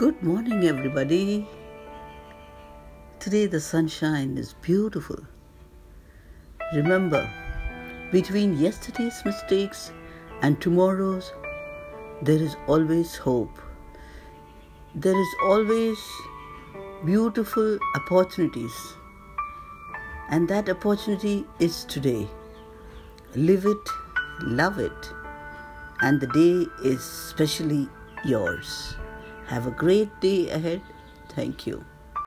Good morning, everybody. Today the sunshine is beautiful. Remember, between yesterday's mistakes and tomorrow's, there is always hope. There is always beautiful opportunities. And that opportunity is today. Live it, love it, and the day is specially yours. Have a great day ahead. Thank you.